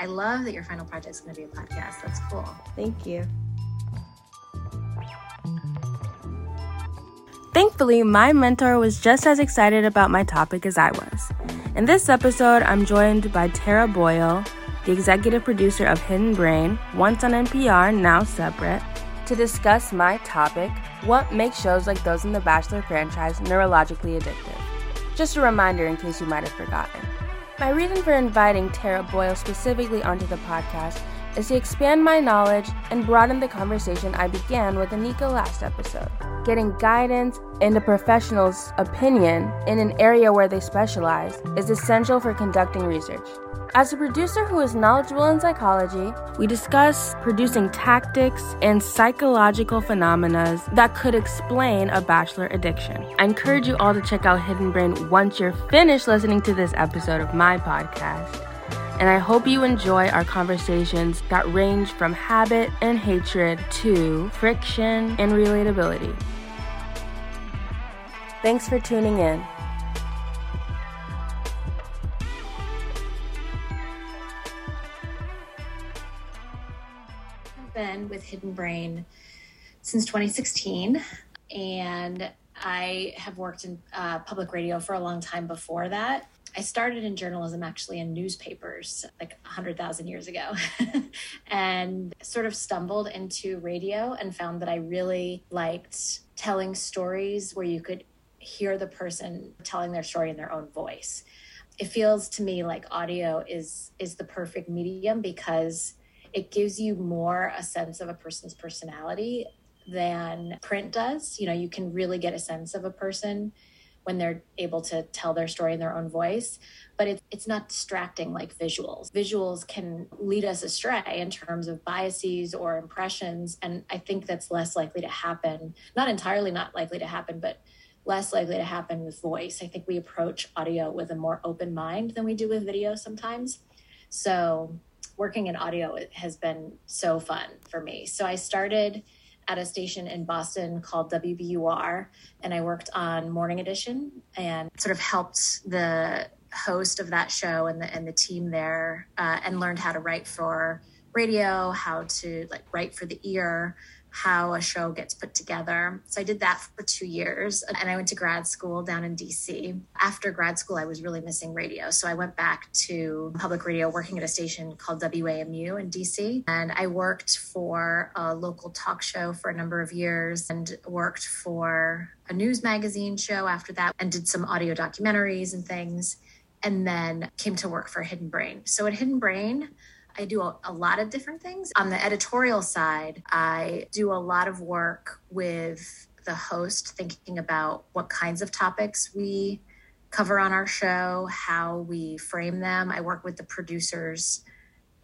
I love that your final project is going to be a podcast. That's cool. Thank you. Thankfully, my mentor was just as excited about my topic as I was. In this episode, I'm joined by Tara Boyle, the executive producer of Hidden Brain, once on NPR, now separate, to discuss my topic what makes shows like those in the Bachelor franchise neurologically addictive? Just a reminder in case you might have forgotten. My reason for inviting Tara Boyle specifically onto the podcast is to expand my knowledge and broaden the conversation I began with Anika last episode. Getting guidance and a professional's opinion in an area where they specialize is essential for conducting research. As a producer who is knowledgeable in psychology, we discuss producing tactics and psychological phenomena that could explain a bachelor addiction. I encourage you all to check out Hidden Brain once you're finished listening to this episode of my podcast. And I hope you enjoy our conversations that range from habit and hatred to friction and relatability. Thanks for tuning in. I've been with Hidden Brain since 2016, and I have worked in uh, public radio for a long time before that. I started in journalism actually in newspapers like 100,000 years ago and sort of stumbled into radio and found that I really liked telling stories where you could hear the person telling their story in their own voice. It feels to me like audio is is the perfect medium because it gives you more a sense of a person's personality than print does. You know, you can really get a sense of a person when they're able to tell their story in their own voice but it's, it's not distracting like visuals. Visuals can lead us astray in terms of biases or impressions and i think that's less likely to happen not entirely not likely to happen but less likely to happen with voice. I think we approach audio with a more open mind than we do with video sometimes. So working in audio has been so fun for me. So I started at a station in Boston called WBUR, and I worked on Morning Edition and sort of helped the host of that show and the and the team there, uh, and learned how to write for radio, how to like write for the ear, how a show gets put together. So I did that for two years. And I went to grad school down in DC. After grad school, I was really missing radio. So I went back to public radio working at a station called WAMU in DC. And I worked for a local talk show for a number of years and worked for a news magazine show after that and did some audio documentaries and things. And then came to work for Hidden Brain. So at Hidden Brain, I do a, a, lot of different things. On the editorial side, I do a lot of work with the host, thinking about what kinds of topics we cover on our show, how we frame them. I work with the producers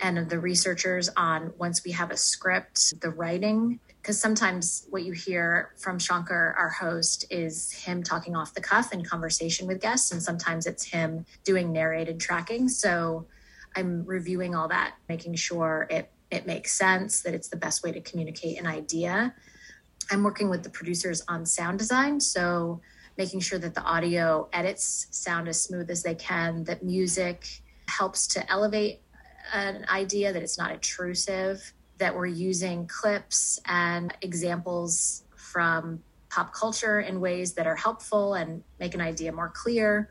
and the researchers on once we have a script, the writing. Because sometimes what you hear from Shankar, our host, is him talking off the cuff in conversation with guests, and sometimes it's him doing narrated tracking. So I'm reviewing all that, making sure it it makes sense, that it's the best way to communicate an idea. I'm working with the producers on sound design, so making sure that the audio edits sound as smooth as they can, that music helps to elevate an idea, that it's not intrusive, that we're using clips and examples from pop culture in ways that are helpful and make an idea more clear.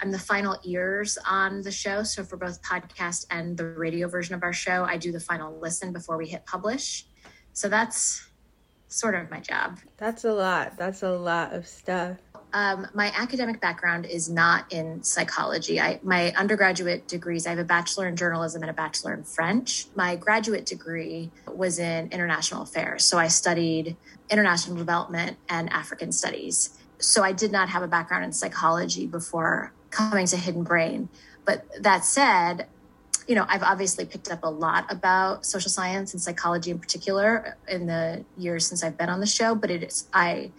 I'm the final ears on the show. So for both podcast and the radio version of our show, I do the final listen before we hit publish. So that's sort of my job. That's a lot. That's a lot of stuff. Um, my academic background is not in psychology. I, my undergraduate degrees, I have a bachelor in journalism and a bachelor in French. My graduate degree was in international affairs. So I studied international development and African studies. So I did not have a background in psychology before coming to Hidden Brain. But that said, you know, I've obviously picked up a lot about social science and psychology in particular in the years since I've been on the show, but it is I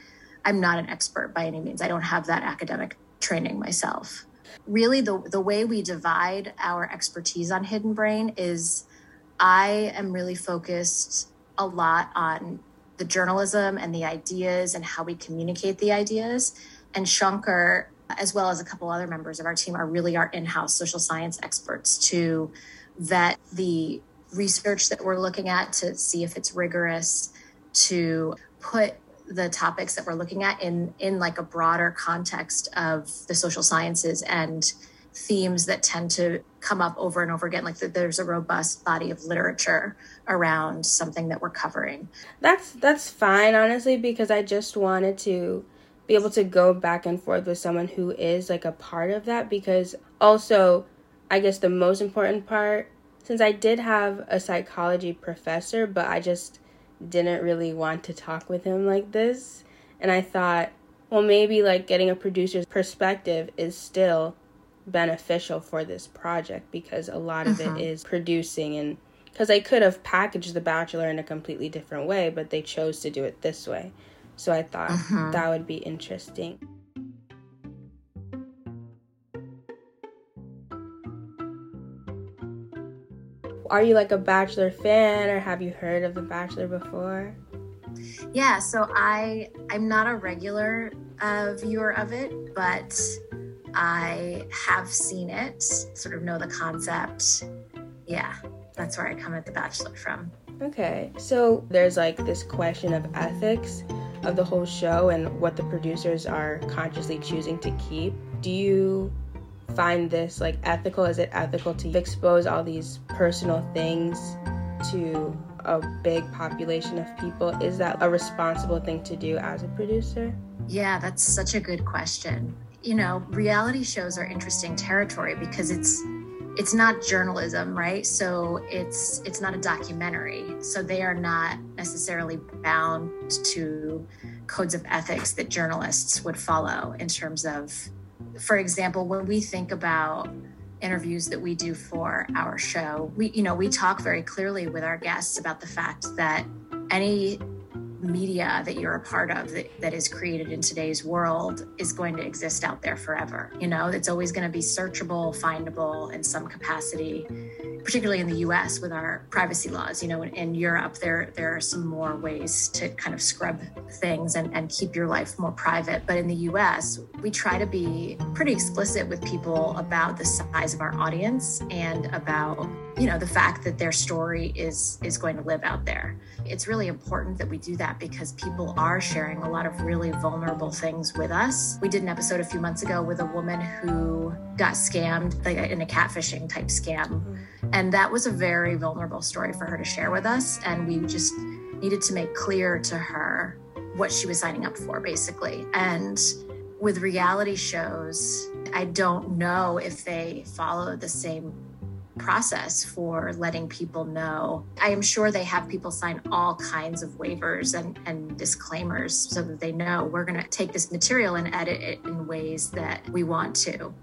I'm not an expert by any means. I don't have that academic training myself. Really the the way we divide our expertise on Hidden Brain is I am really focused a lot on the journalism and the ideas and how we communicate the ideas. And Shankar as well as a couple other members of our team, are really our in house social science experts to vet the research that we're looking at to see if it's rigorous, to put the topics that we're looking at in in like a broader context of the social sciences and themes that tend to come up over and over again like that there's a robust body of literature around something that we're covering. That's that's fine honestly because i just wanted to be able to go back and forth with someone who is like a part of that because also i guess the most important part since i did have a psychology professor but i just didn't really want to talk with him like this and i thought well maybe like getting a producer's perspective is still beneficial for this project because a lot of it mm-hmm. is producing and because they could have packaged the bachelor in a completely different way but they chose to do it this way so i thought mm-hmm. that would be interesting are you like a bachelor fan or have you heard of the bachelor before yeah so i i'm not a regular uh, viewer of it but I have seen it, sort of know the concept. Yeah, that's where I come at The Bachelor from. Okay, so there's like this question of ethics of the whole show and what the producers are consciously choosing to keep. Do you find this like ethical? Is it ethical to expose all these personal things to a big population of people? Is that a responsible thing to do as a producer? Yeah, that's such a good question you know, reality shows are interesting territory because it's it's not journalism, right? So it's it's not a documentary. So they are not necessarily bound to codes of ethics that journalists would follow in terms of for example, when we think about interviews that we do for our show, we you know, we talk very clearly with our guests about the fact that any media that you're a part of that, that is created in today's world is going to exist out there forever. You know, it's always going to be searchable, findable in some capacity, particularly in the US with our privacy laws. You know, in, in Europe, there, there are some more ways to kind of scrub things and, and keep your life more private. But in the US, we try to be pretty explicit with people about the size of our audience and about, you know, the fact that their story is is going to live out there. It's really important that we do that because people are sharing a lot of really vulnerable things with us. We did an episode a few months ago with a woman who got scammed like in a catfishing type scam. Mm-hmm. And that was a very vulnerable story for her to share with us. And we just needed to make clear to her what she was signing up for, basically. And with reality shows, I don't know if they follow the same process for letting people know. I am sure they have people sign all kinds of waivers and, and disclaimers so that they know we're going to take this material and edit it in ways that we want to.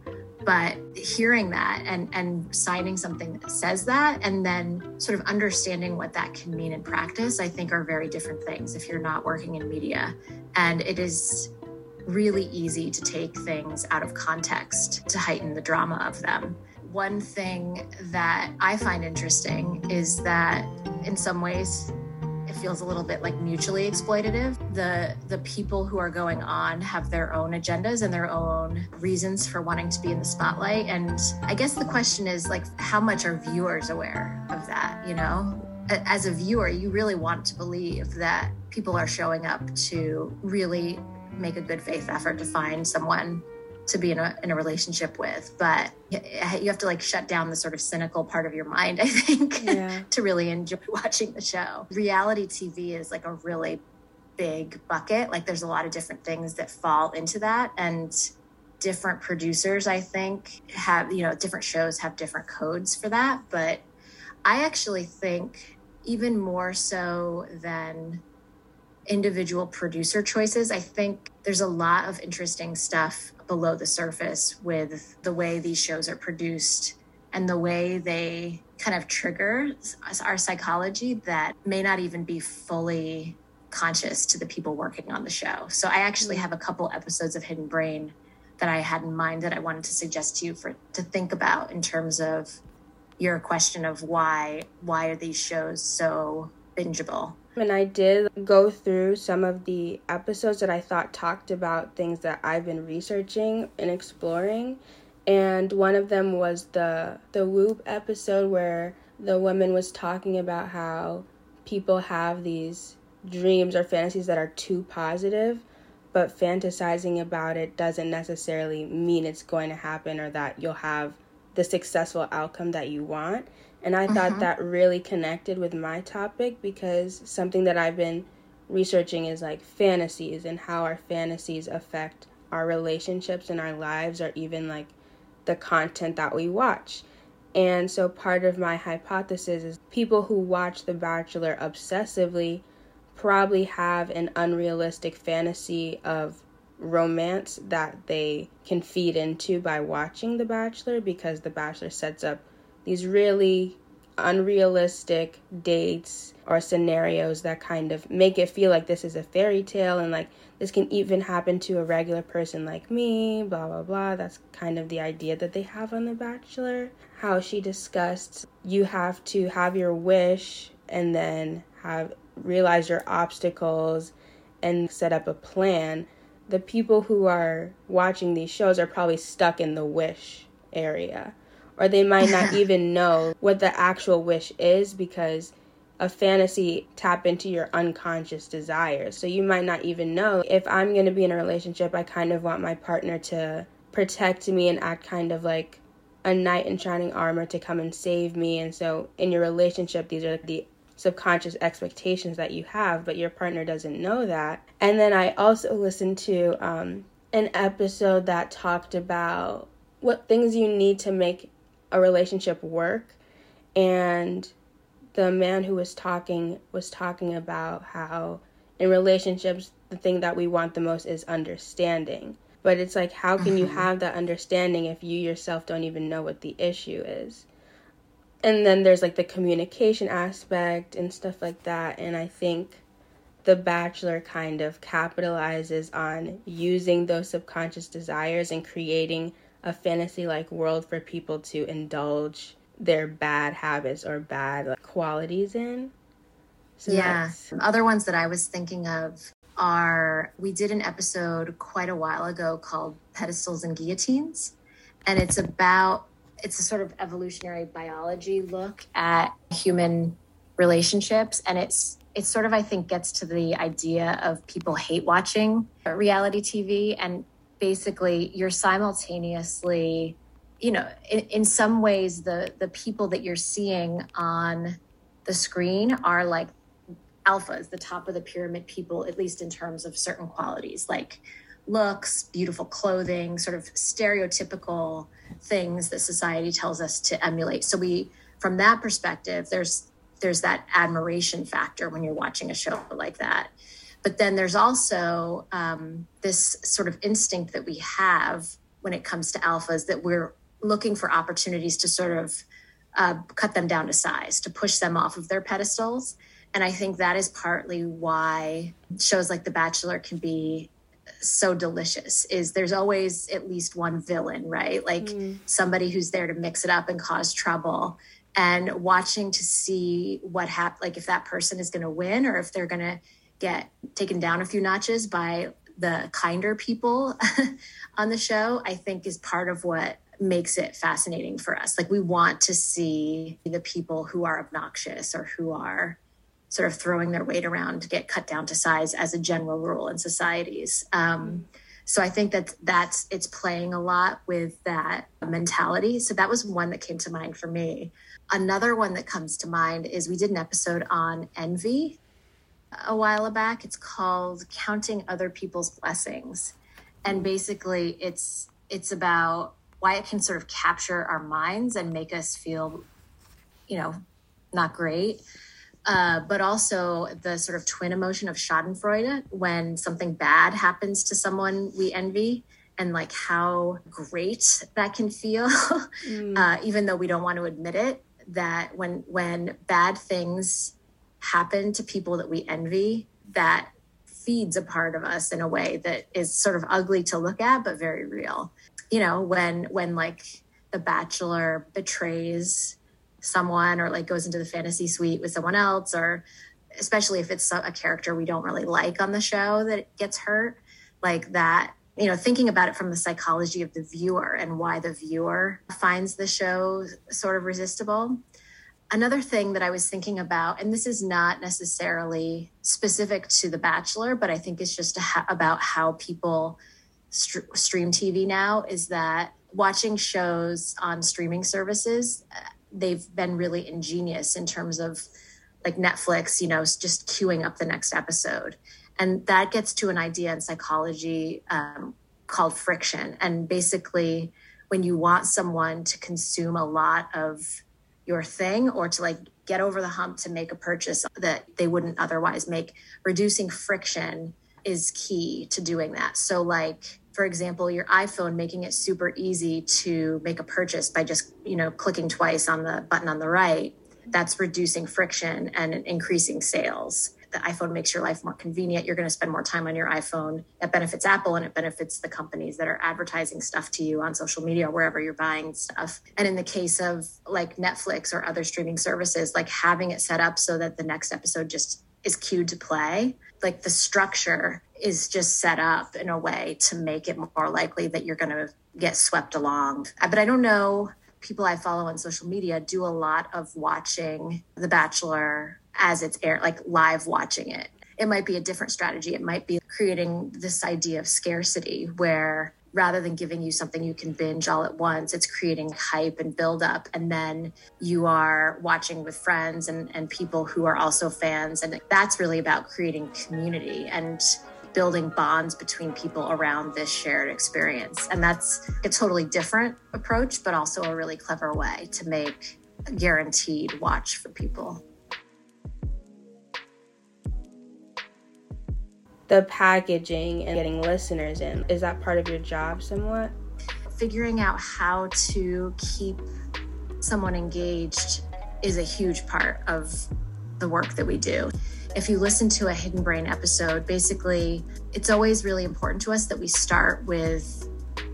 But hearing that and, and signing something that says that and then sort of understanding what that can mean in practice, I think are very different things if you're not working in media. And it is really easy to take things out of context to heighten the drama of them one thing that I find interesting is that in some ways it feels a little bit like mutually exploitative. The the people who are going on have their own agendas and their own reasons for wanting to be in the spotlight. And I guess the question is like how much are viewers aware of that, you know? As a viewer, you really want to believe that people are showing up to really make a good faith effort to find someone to be in a, in a relationship with but you have to like shut down the sort of cynical part of your mind i think yeah. to really enjoy watching the show reality tv is like a really big bucket like there's a lot of different things that fall into that and different producers i think have you know different shows have different codes for that but i actually think even more so than individual producer choices i think there's a lot of interesting stuff below the surface with the way these shows are produced and the way they kind of trigger our psychology that may not even be fully conscious to the people working on the show. So I actually mm. have a couple episodes of Hidden Brain that I had in mind that I wanted to suggest to you for to think about in terms of your question of why why are these shows so bingeable and I did go through some of the episodes that I thought talked about things that I've been researching and exploring. and one of them was the the WOOP episode where the woman was talking about how people have these dreams or fantasies that are too positive, but fantasizing about it doesn't necessarily mean it's going to happen or that you'll have the successful outcome that you want. And I thought uh-huh. that really connected with my topic because something that I've been researching is like fantasies and how our fantasies affect our relationships and our lives or even like the content that we watch. And so part of my hypothesis is people who watch The Bachelor obsessively probably have an unrealistic fantasy of romance that they can feed into by watching The Bachelor because The Bachelor sets up these really unrealistic dates or scenarios that kind of make it feel like this is a fairy tale and like this can even happen to a regular person like me, blah blah blah. That's kind of the idea that they have on The Bachelor. How she discussed you have to have your wish and then have realize your obstacles and set up a plan. The people who are watching these shows are probably stuck in the wish area or they might not even know what the actual wish is because a fantasy tap into your unconscious desires. So you might not even know if I'm going to be in a relationship, I kind of want my partner to protect me and act kind of like a knight in shining armor to come and save me. And so in your relationship, these are the subconscious expectations that you have, but your partner doesn't know that. And then I also listened to um, an episode that talked about what things you need to make a relationship work and the man who was talking was talking about how in relationships the thing that we want the most is understanding but it's like how can you mm-hmm. have that understanding if you yourself don't even know what the issue is and then there's like the communication aspect and stuff like that and i think the bachelor kind of capitalizes on using those subconscious desires and creating a fantasy like world for people to indulge their bad habits or bad like, qualities in. So yeah. Other ones that I was thinking of are we did an episode quite a while ago called Pedestals and Guillotines. And it's about, it's a sort of evolutionary biology look at human relationships. And it's, it sort of, I think, gets to the idea of people hate watching reality TV and basically you're simultaneously you know in, in some ways the the people that you're seeing on the screen are like alphas the top of the pyramid people at least in terms of certain qualities like looks beautiful clothing sort of stereotypical things that society tells us to emulate. So we from that perspective there's there's that admiration factor when you're watching a show like that but then there's also um, this sort of instinct that we have when it comes to alphas that we're looking for opportunities to sort of uh, cut them down to size, to push them off of their pedestals. And I think that is partly why shows like The Bachelor can be so delicious is there's always at least one villain, right? Like mm. somebody who's there to mix it up and cause trouble and watching to see what hap- like if that person is going to win or if they're going to get taken down a few notches by the kinder people on the show, I think is part of what makes it fascinating for us. Like we want to see the people who are obnoxious or who are sort of throwing their weight around to get cut down to size as a general rule in societies. Um, so I think that that's it's playing a lot with that mentality. So that was one that came to mind for me. Another one that comes to mind is we did an episode on envy a while back. It's called Counting Other People's Blessings. And basically it's it's about why it can sort of capture our minds and make us feel, you know, not great. Uh, but also the sort of twin emotion of Schadenfreude when something bad happens to someone we envy and like how great that can feel, mm. uh, even though we don't want to admit it. That when when bad things happen to people that we envy that feeds a part of us in a way that is sort of ugly to look at but very real you know when when like the bachelor betrays someone or like goes into the fantasy suite with someone else or especially if it's a character we don't really like on the show that gets hurt like that you know, thinking about it from the psychology of the viewer and why the viewer finds the show sort of resistible. Another thing that I was thinking about, and this is not necessarily specific to The Bachelor, but I think it's just ha- about how people st- stream TV now, is that watching shows on streaming services, uh, they've been really ingenious in terms of like Netflix, you know, just queuing up the next episode. And that gets to an idea in psychology um, called friction. And basically, when you want someone to consume a lot of your thing or to like get over the hump to make a purchase that they wouldn't otherwise make, reducing friction is key to doing that. So, like, for example, your iPhone making it super easy to make a purchase by just, you know, clicking twice on the button on the right, that's reducing friction and increasing sales the iPhone makes your life more convenient. You're going to spend more time on your iPhone. That benefits Apple and it benefits the companies that are advertising stuff to you on social media, or wherever you're buying stuff. And in the case of like Netflix or other streaming services, like having it set up so that the next episode just is queued to play, like the structure is just set up in a way to make it more likely that you're going to get swept along. But I don't know people I follow on social media do a lot of watching The Bachelor as it's air, like live watching it. It might be a different strategy. It might be creating this idea of scarcity where rather than giving you something you can binge all at once, it's creating hype and build up. And then you are watching with friends and, and people who are also fans. And that's really about creating community and building bonds between people around this shared experience. And that's a totally different approach, but also a really clever way to make a guaranteed watch for people. The packaging and getting listeners in. Is that part of your job somewhat? Figuring out how to keep someone engaged is a huge part of the work that we do. If you listen to a Hidden Brain episode, basically, it's always really important to us that we start with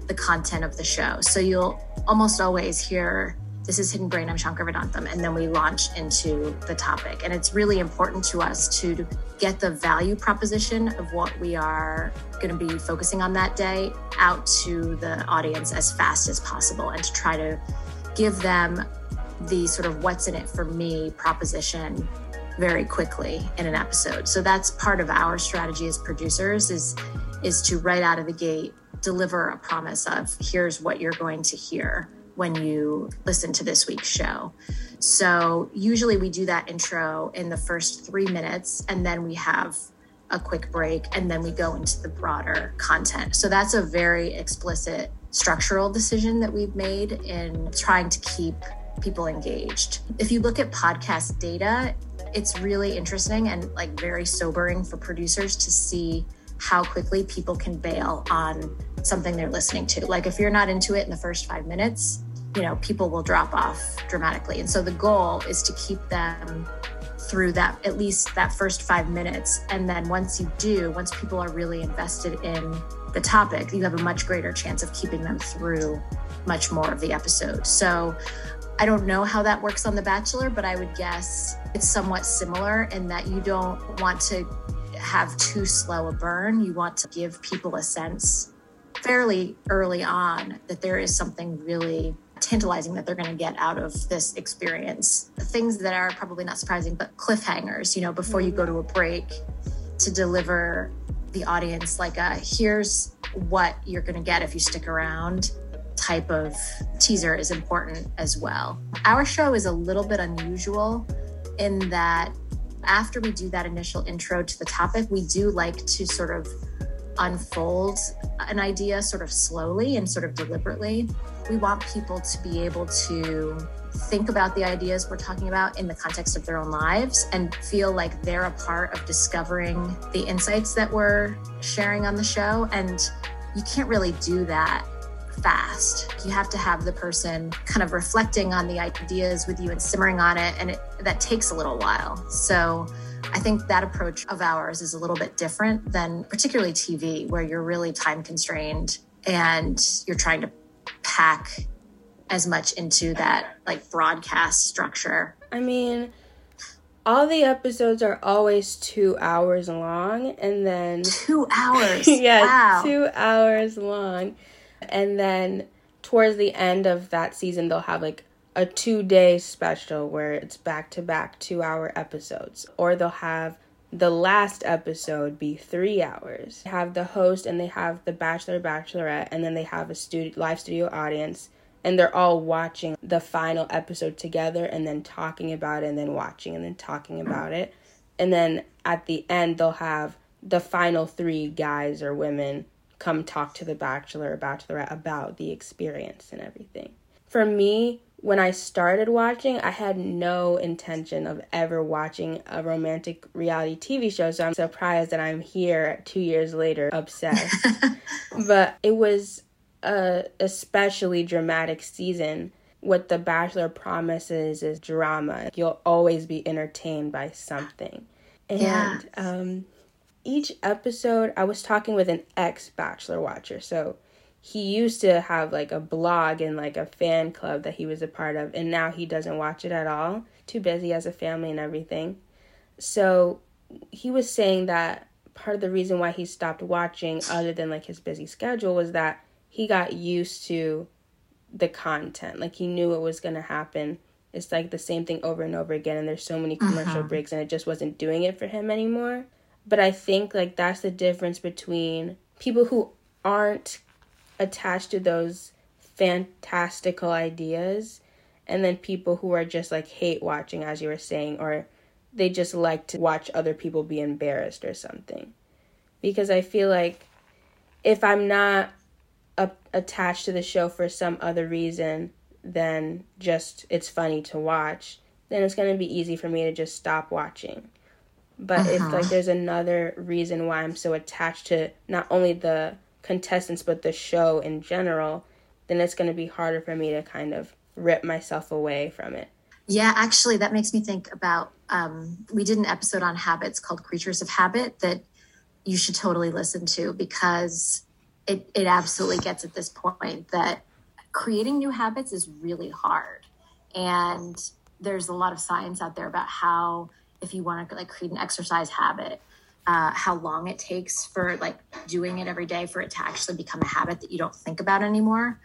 the content of the show. So you'll almost always hear this is Hidden Brain, I'm Shankar Vedantam. And then we launch into the topic. And it's really important to us to get the value proposition of what we are going to be focusing on that day out to the audience as fast as possible and to try to give them the sort of what's in it for me proposition very quickly in an episode. So that's part of our strategy as producers is is to right out of the gate deliver a promise of here's what you're going to hear when you listen to this week's show. So, usually we do that intro in the first three minutes, and then we have a quick break, and then we go into the broader content. So, that's a very explicit structural decision that we've made in trying to keep people engaged. If you look at podcast data, it's really interesting and like very sobering for producers to see how quickly people can bail on something they're listening to. Like if you're not into it in the first five minutes, you know, people will drop off dramatically. And so the goal is to keep them through that at least that first five minutes. And then once you do, once people are really invested in the topic, you have a much greater chance of keeping them through much more of the episode. So I don't know how that works on The Bachelor, but I would guess it's somewhat similar in that you don't want to have too slow a burn. You want to give people a sense fairly early on that there is something really tantalizing that they're going to get out of this experience. Things that are probably not surprising, but cliffhangers, you know, before you go to a break to deliver the audience like a here's what you're going to get if you stick around type of teaser is important as well. Our show is a little bit unusual in that after we do that initial intro to the topic, we do like to sort of unfold an idea sort of slowly and sort of deliberately. We want people to be able to think about the ideas we're talking about in the context of their own lives and feel like they're a part of discovering the insights that we're sharing on the show. And you can't really do that fast. You have to have the person kind of reflecting on the ideas with you and simmering on it. And it, that takes a little while. So I think that approach of ours is a little bit different than particularly TV, where you're really time constrained and you're trying to pack as much into that like broadcast structure. I mean, all the episodes are always two hours long, and then two hours. yeah, wow. two hours long, and then towards the end of that season, they'll have like a two day special where it's back to back two hour episodes, or they'll have the last episode be three hours. They have the host and they have the bachelor, bachelorette, and then they have a studio, live studio audience, and they're all watching the final episode together and then talking about it and then watching and then talking about it. And then at the end, they'll have the final three guys or women come talk to the bachelor or bachelorette about the experience and everything. For me, when I started watching, I had no intention of ever watching a romantic reality TV show, so I'm surprised that I'm here two years later obsessed. but it was a especially dramatic season. What The Bachelor promises is drama. You'll always be entertained by something. And Yeah. um, each episode, I was talking with an ex Bachelor watcher. So he used to have like a blog and like a fan club that he was a part of, and now he doesn't watch it at all. Too busy as a family and everything. So he was saying that part of the reason why he stopped watching, other than like his busy schedule, was that he got used to the content. Like he knew it was going to happen. It's like the same thing over and over again, and there's so many commercial uh-huh. breaks, and it just wasn't doing it for him anymore. But I think like that's the difference between people who aren't attached to those fantastical ideas and then people who are just like hate watching as you were saying or they just like to watch other people be embarrassed or something. Because i feel like if i'm not a- attached to the show for some other reason than just it's funny to watch then it's going to be easy for me to just stop watching. But if like uh-huh. there's another reason why i'm so attached to not only the contestants but the show in general then it's going to be harder for me to kind of rip myself away from it Yeah, actually, that makes me think about. Um, we did an episode on habits called "Creatures of Habit" that you should totally listen to because it it absolutely gets at this point that creating new habits is really hard, and there's a lot of science out there about how if you want to like create an exercise habit. Uh, how long it takes for like doing it every day for it to actually become a habit that you don't think about anymore.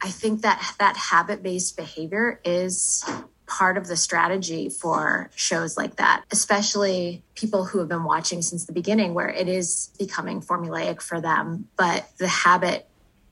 I think that that habit based behavior is part of the strategy for shows like that, especially people who have been watching since the beginning, where it is becoming formulaic for them, but the habit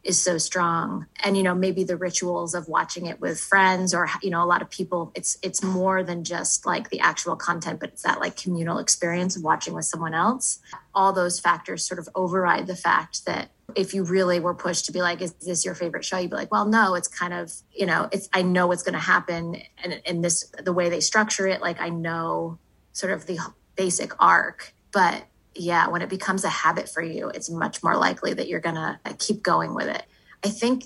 is so strong. And you know maybe the rituals of watching it with friends or you know a lot of people it's it's more than just like the actual content but it's that like communal experience of watching with someone else. All those factors sort of override the fact that if you really were pushed to be like is this your favorite show? you'd be like well no it's kind of you know it's i know what's going to happen and in this the way they structure it like i know sort of the basic arc. But yeah when it becomes a habit for you it's much more likely that you're going to uh, keep going with it. I think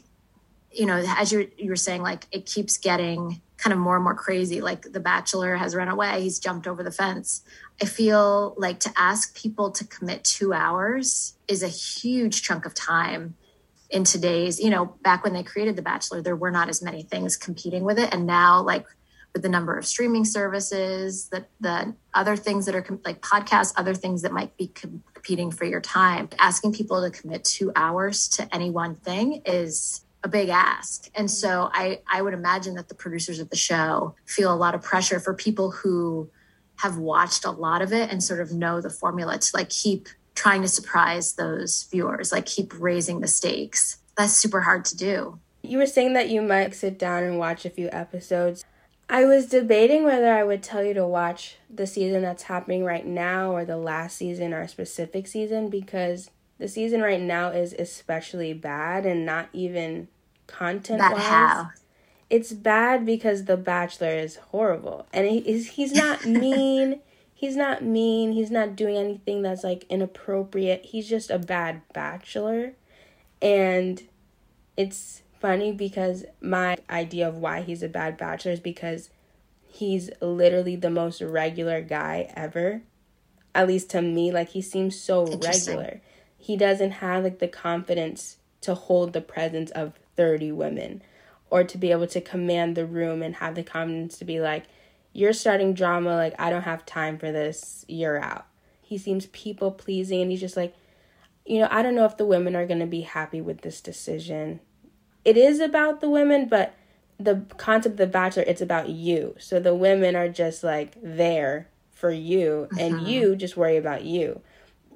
you know as you're you were saying like it keeps getting kind of more and more crazy like the bachelor has run away he's jumped over the fence. I feel like to ask people to commit two hours is a huge chunk of time in today's you know back when they created the bachelor there were not as many things competing with it. And now like the number of streaming services the the other things that are com- like podcasts other things that might be com- competing for your time. Asking people to commit two hours to any one thing is a big ask. And so i i would imagine that the producers of the show feel a lot of pressure for people who have watched a lot of it and sort of know the formula to like keep trying to surprise those viewers like keep raising the stakes. That's super hard to do. You were saying that you might sit down and watch a few episodes I was debating whether I would tell you to watch the season that's happening right now or the last season or a specific season because the season right now is especially bad and not even content wise. how It's bad because The Bachelor is horrible and he is he's not mean. he's not mean. He's not doing anything that's like inappropriate. He's just a bad bachelor. And it's funny because my idea of why he's a bad bachelor is because he's literally the most regular guy ever. At least to me, like he seems so regular. He doesn't have like the confidence to hold the presence of 30 women or to be able to command the room and have the confidence to be like, you're starting drama, like, I don't have time for this, you're out. He seems people pleasing, and he's just like, you know, I don't know if the women are going to be happy with this decision. It is about the women, but the concept of the bachelor, it's about you. So the women are just like there for you, and uh-huh. you just worry about you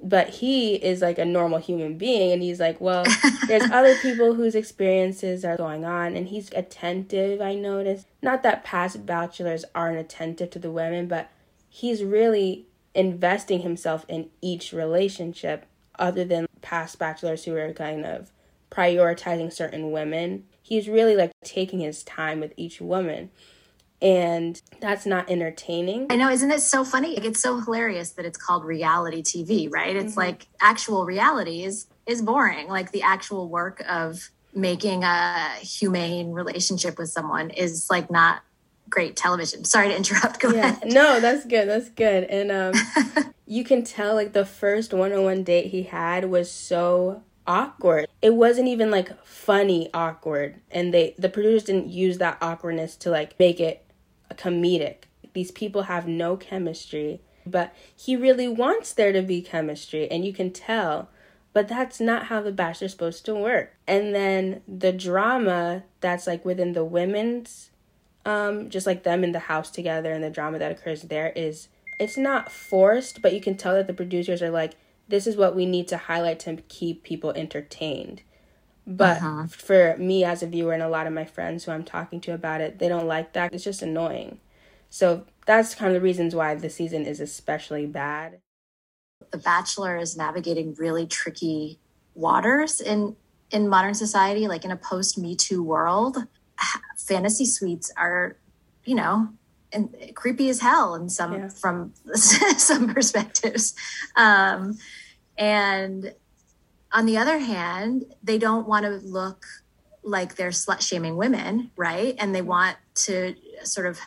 but he is like a normal human being and he's like well there's other people whose experiences are going on and he's attentive i noticed not that past bachelors aren't attentive to the women but he's really investing himself in each relationship other than past bachelors who are kind of prioritizing certain women he's really like taking his time with each woman and that's not entertaining. I know, isn't it so funny? Like, it's so hilarious that it's called reality TV, right? It's mm-hmm. like actual reality is is boring. Like the actual work of making a humane relationship with someone is like not great television. Sorry to interrupt. Go yeah. ahead. No, that's good. That's good. And um you can tell like the first one-on-one date he had was so awkward. It wasn't even like funny awkward. And they the producers didn't use that awkwardness to like make it a comedic. These people have no chemistry, but he really wants there to be chemistry, and you can tell. But that's not how the bachelor's supposed to work. And then the drama that's like within the women's, um, just like them in the house together and the drama that occurs there is it's not forced, but you can tell that the producers are like, this is what we need to highlight to keep people entertained. But uh-huh. for me as a viewer and a lot of my friends who I'm talking to about it, they don't like that. It's just annoying. So that's kind of the reasons why the season is especially bad. The Bachelor is navigating really tricky waters in in modern society, like in a post Me Too world. Fantasy suites are, you know, and creepy as hell in some yeah. from some perspectives. Um, and on the other hand, they don't want to look like they're slut shaming women, right? And they want to sort of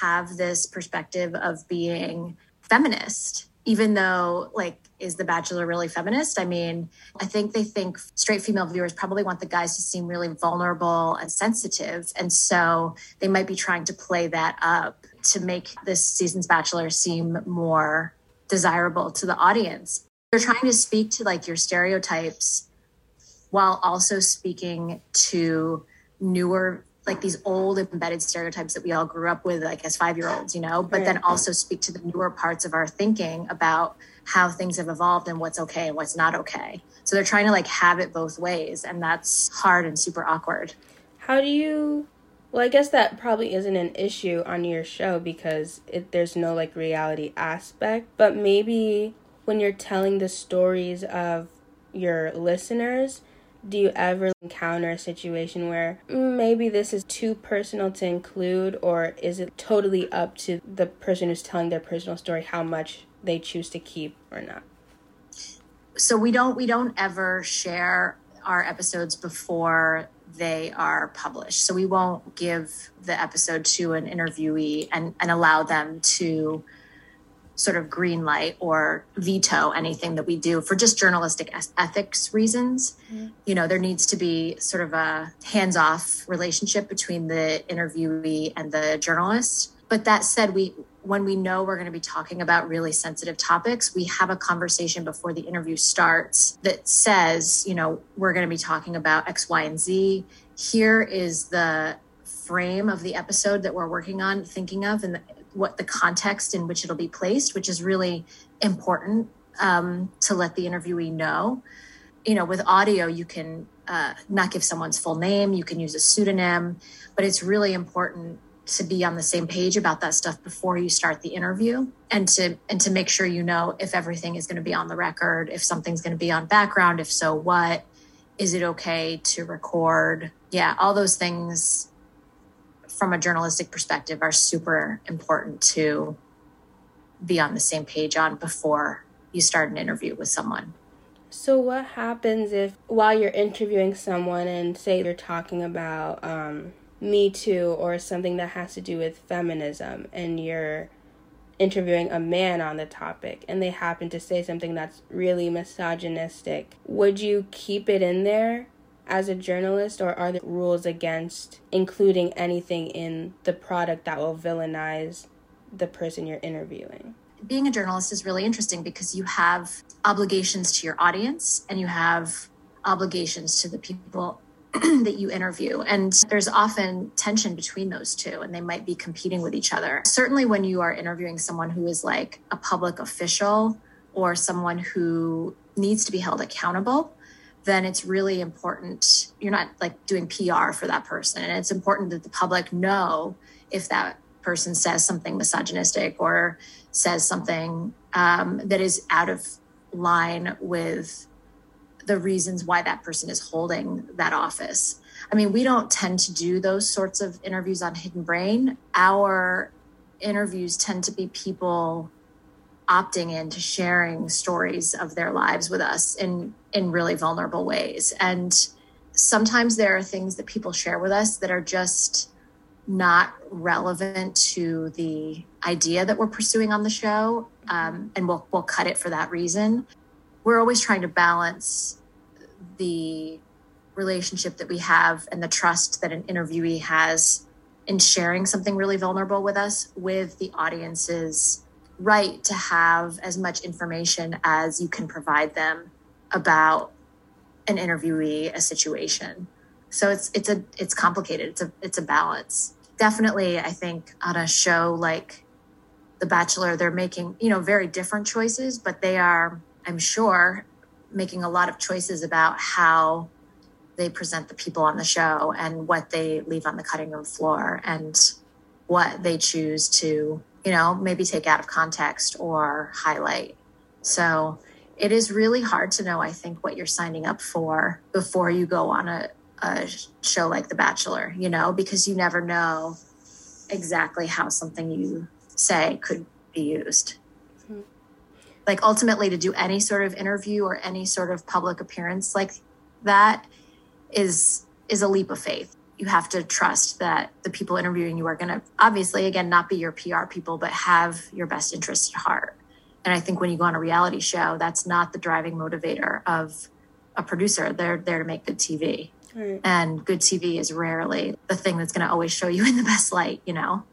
have this perspective of being feminist, even though, like, is The Bachelor really feminist? I mean, I think they think straight female viewers probably want the guys to seem really vulnerable and sensitive. And so they might be trying to play that up to make this season's Bachelor seem more desirable to the audience they're trying to speak to like your stereotypes while also speaking to newer like these old embedded stereotypes that we all grew up with like as five year olds you know but then also speak to the newer parts of our thinking about how things have evolved and what's okay and what's not okay. So they're trying to like have it both ways and that's hard and super awkward. How do you well i guess that probably isn't an issue on your show because it, there's no like reality aspect but maybe when you're telling the stories of your listeners, do you ever encounter a situation where maybe this is too personal to include, or is it totally up to the person who's telling their personal story how much they choose to keep or not? So we don't we don't ever share our episodes before they are published. So we won't give the episode to an interviewee and, and allow them to sort of green light or veto anything that we do for just journalistic ethics reasons. Mm-hmm. You know, there needs to be sort of a hands off relationship between the interviewee and the journalist. But that said, we when we know we're going to be talking about really sensitive topics, we have a conversation before the interview starts that says, you know, we're going to be talking about X, Y, and Z. Here is the frame of the episode that we're working on, thinking of, and what the context in which it'll be placed, which is really important um, to let the interviewee know. You know, with audio, you can uh, not give someone's full name, you can use a pseudonym, but it's really important to be on the same page about that stuff before you start the interview and to and to make sure you know if everything is going to be on the record if something's going to be on background if so what is it okay to record yeah all those things from a journalistic perspective are super important to be on the same page on before you start an interview with someone. So, what happens if while you're interviewing someone and say you're talking about um, Me Too or something that has to do with feminism and you're interviewing a man on the topic and they happen to say something that's really misogynistic? Would you keep it in there as a journalist, or are there rules against including anything in the product that will villainize the person you're interviewing? Being a journalist is really interesting because you have obligations to your audience and you have obligations to the people that you interview. And there's often tension between those two, and they might be competing with each other. Certainly, when you are interviewing someone who is like a public official or someone who needs to be held accountable, then it's really important. You're not like doing PR for that person. And it's important that the public know if that person says something misogynistic or says something um, that is out of line with the reasons why that person is holding that office. I mean, we don't tend to do those sorts of interviews on Hidden Brain. Our interviews tend to be people opting into sharing stories of their lives with us in in really vulnerable ways and sometimes there are things that people share with us that are just not relevant to the idea that we're pursuing on the show um, and we'll, we'll cut it for that reason we're always trying to balance the relationship that we have and the trust that an interviewee has in sharing something really vulnerable with us with the audience's right to have as much information as you can provide them about an interviewee, a situation. So it's it's a it's complicated. It's a it's a balance. Definitely, I think on a show like The Bachelor, they're making you know very different choices, but they are, I'm sure, making a lot of choices about how they present the people on the show and what they leave on the cutting room floor and what they choose to you know, maybe take out of context or highlight. So it is really hard to know, I think, what you're signing up for before you go on a, a show like The Bachelor, you know, because you never know exactly how something you say could be used. Like ultimately, to do any sort of interview or any sort of public appearance like that is is a leap of faith. You have to trust that the people interviewing you are going to obviously again not be your pr people but have your best interest at heart. And i think when you go on a reality show that's not the driving motivator of a producer. They're there to make good tv right. and good tv is rarely the thing that's going to always show you in the best light you know